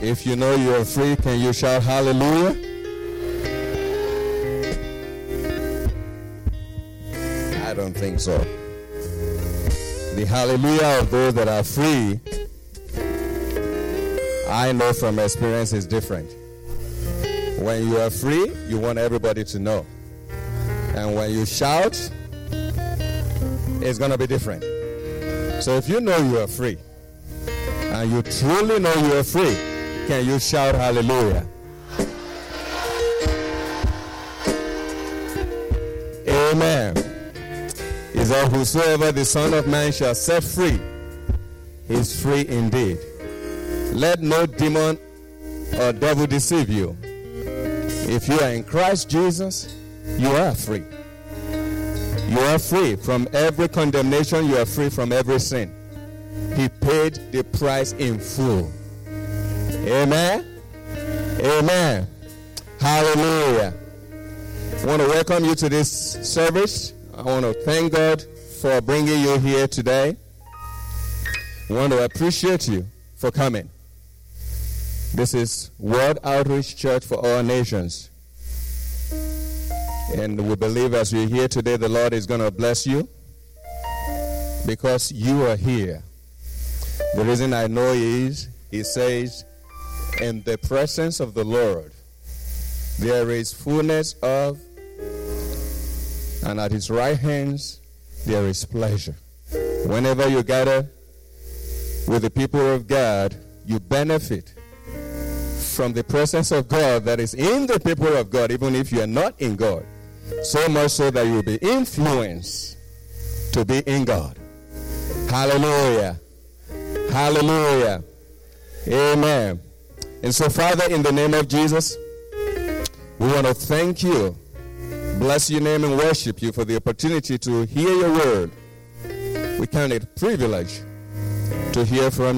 If you know you are free, can you shout hallelujah? I don't think so. The hallelujah of those that are free, I know from experience is different. When you are free, you want everybody to know. And when you shout, it's going to be different. So if you know you are free, and you truly know you are free, can you shout hallelujah? Amen. Is that whosoever the Son of Man shall set free is free indeed. Let no demon or devil deceive you. If you are in Christ Jesus, you are free. You are free from every condemnation, you are free from every sin. He paid the price in full. Amen. Amen. Hallelujah. I want to welcome you to this service. I want to thank God for bringing you here today. I want to appreciate you for coming. This is World Outreach Church for All Nations. And we believe as we're here today, the Lord is going to bless you because you are here. The reason I know is, He says, in the presence of the Lord, there is fullness of, and at His right hands, there is pleasure. Whenever you gather with the people of God, you benefit from the presence of God that is in the people of God, even if you are not in God. So much so that you will be influenced to be in God. Hallelujah. Hallelujah. Amen. And so, Father, in the name of Jesus, we want to thank you, bless your name, and worship you for the opportunity to hear your word. We count it privilege to hear from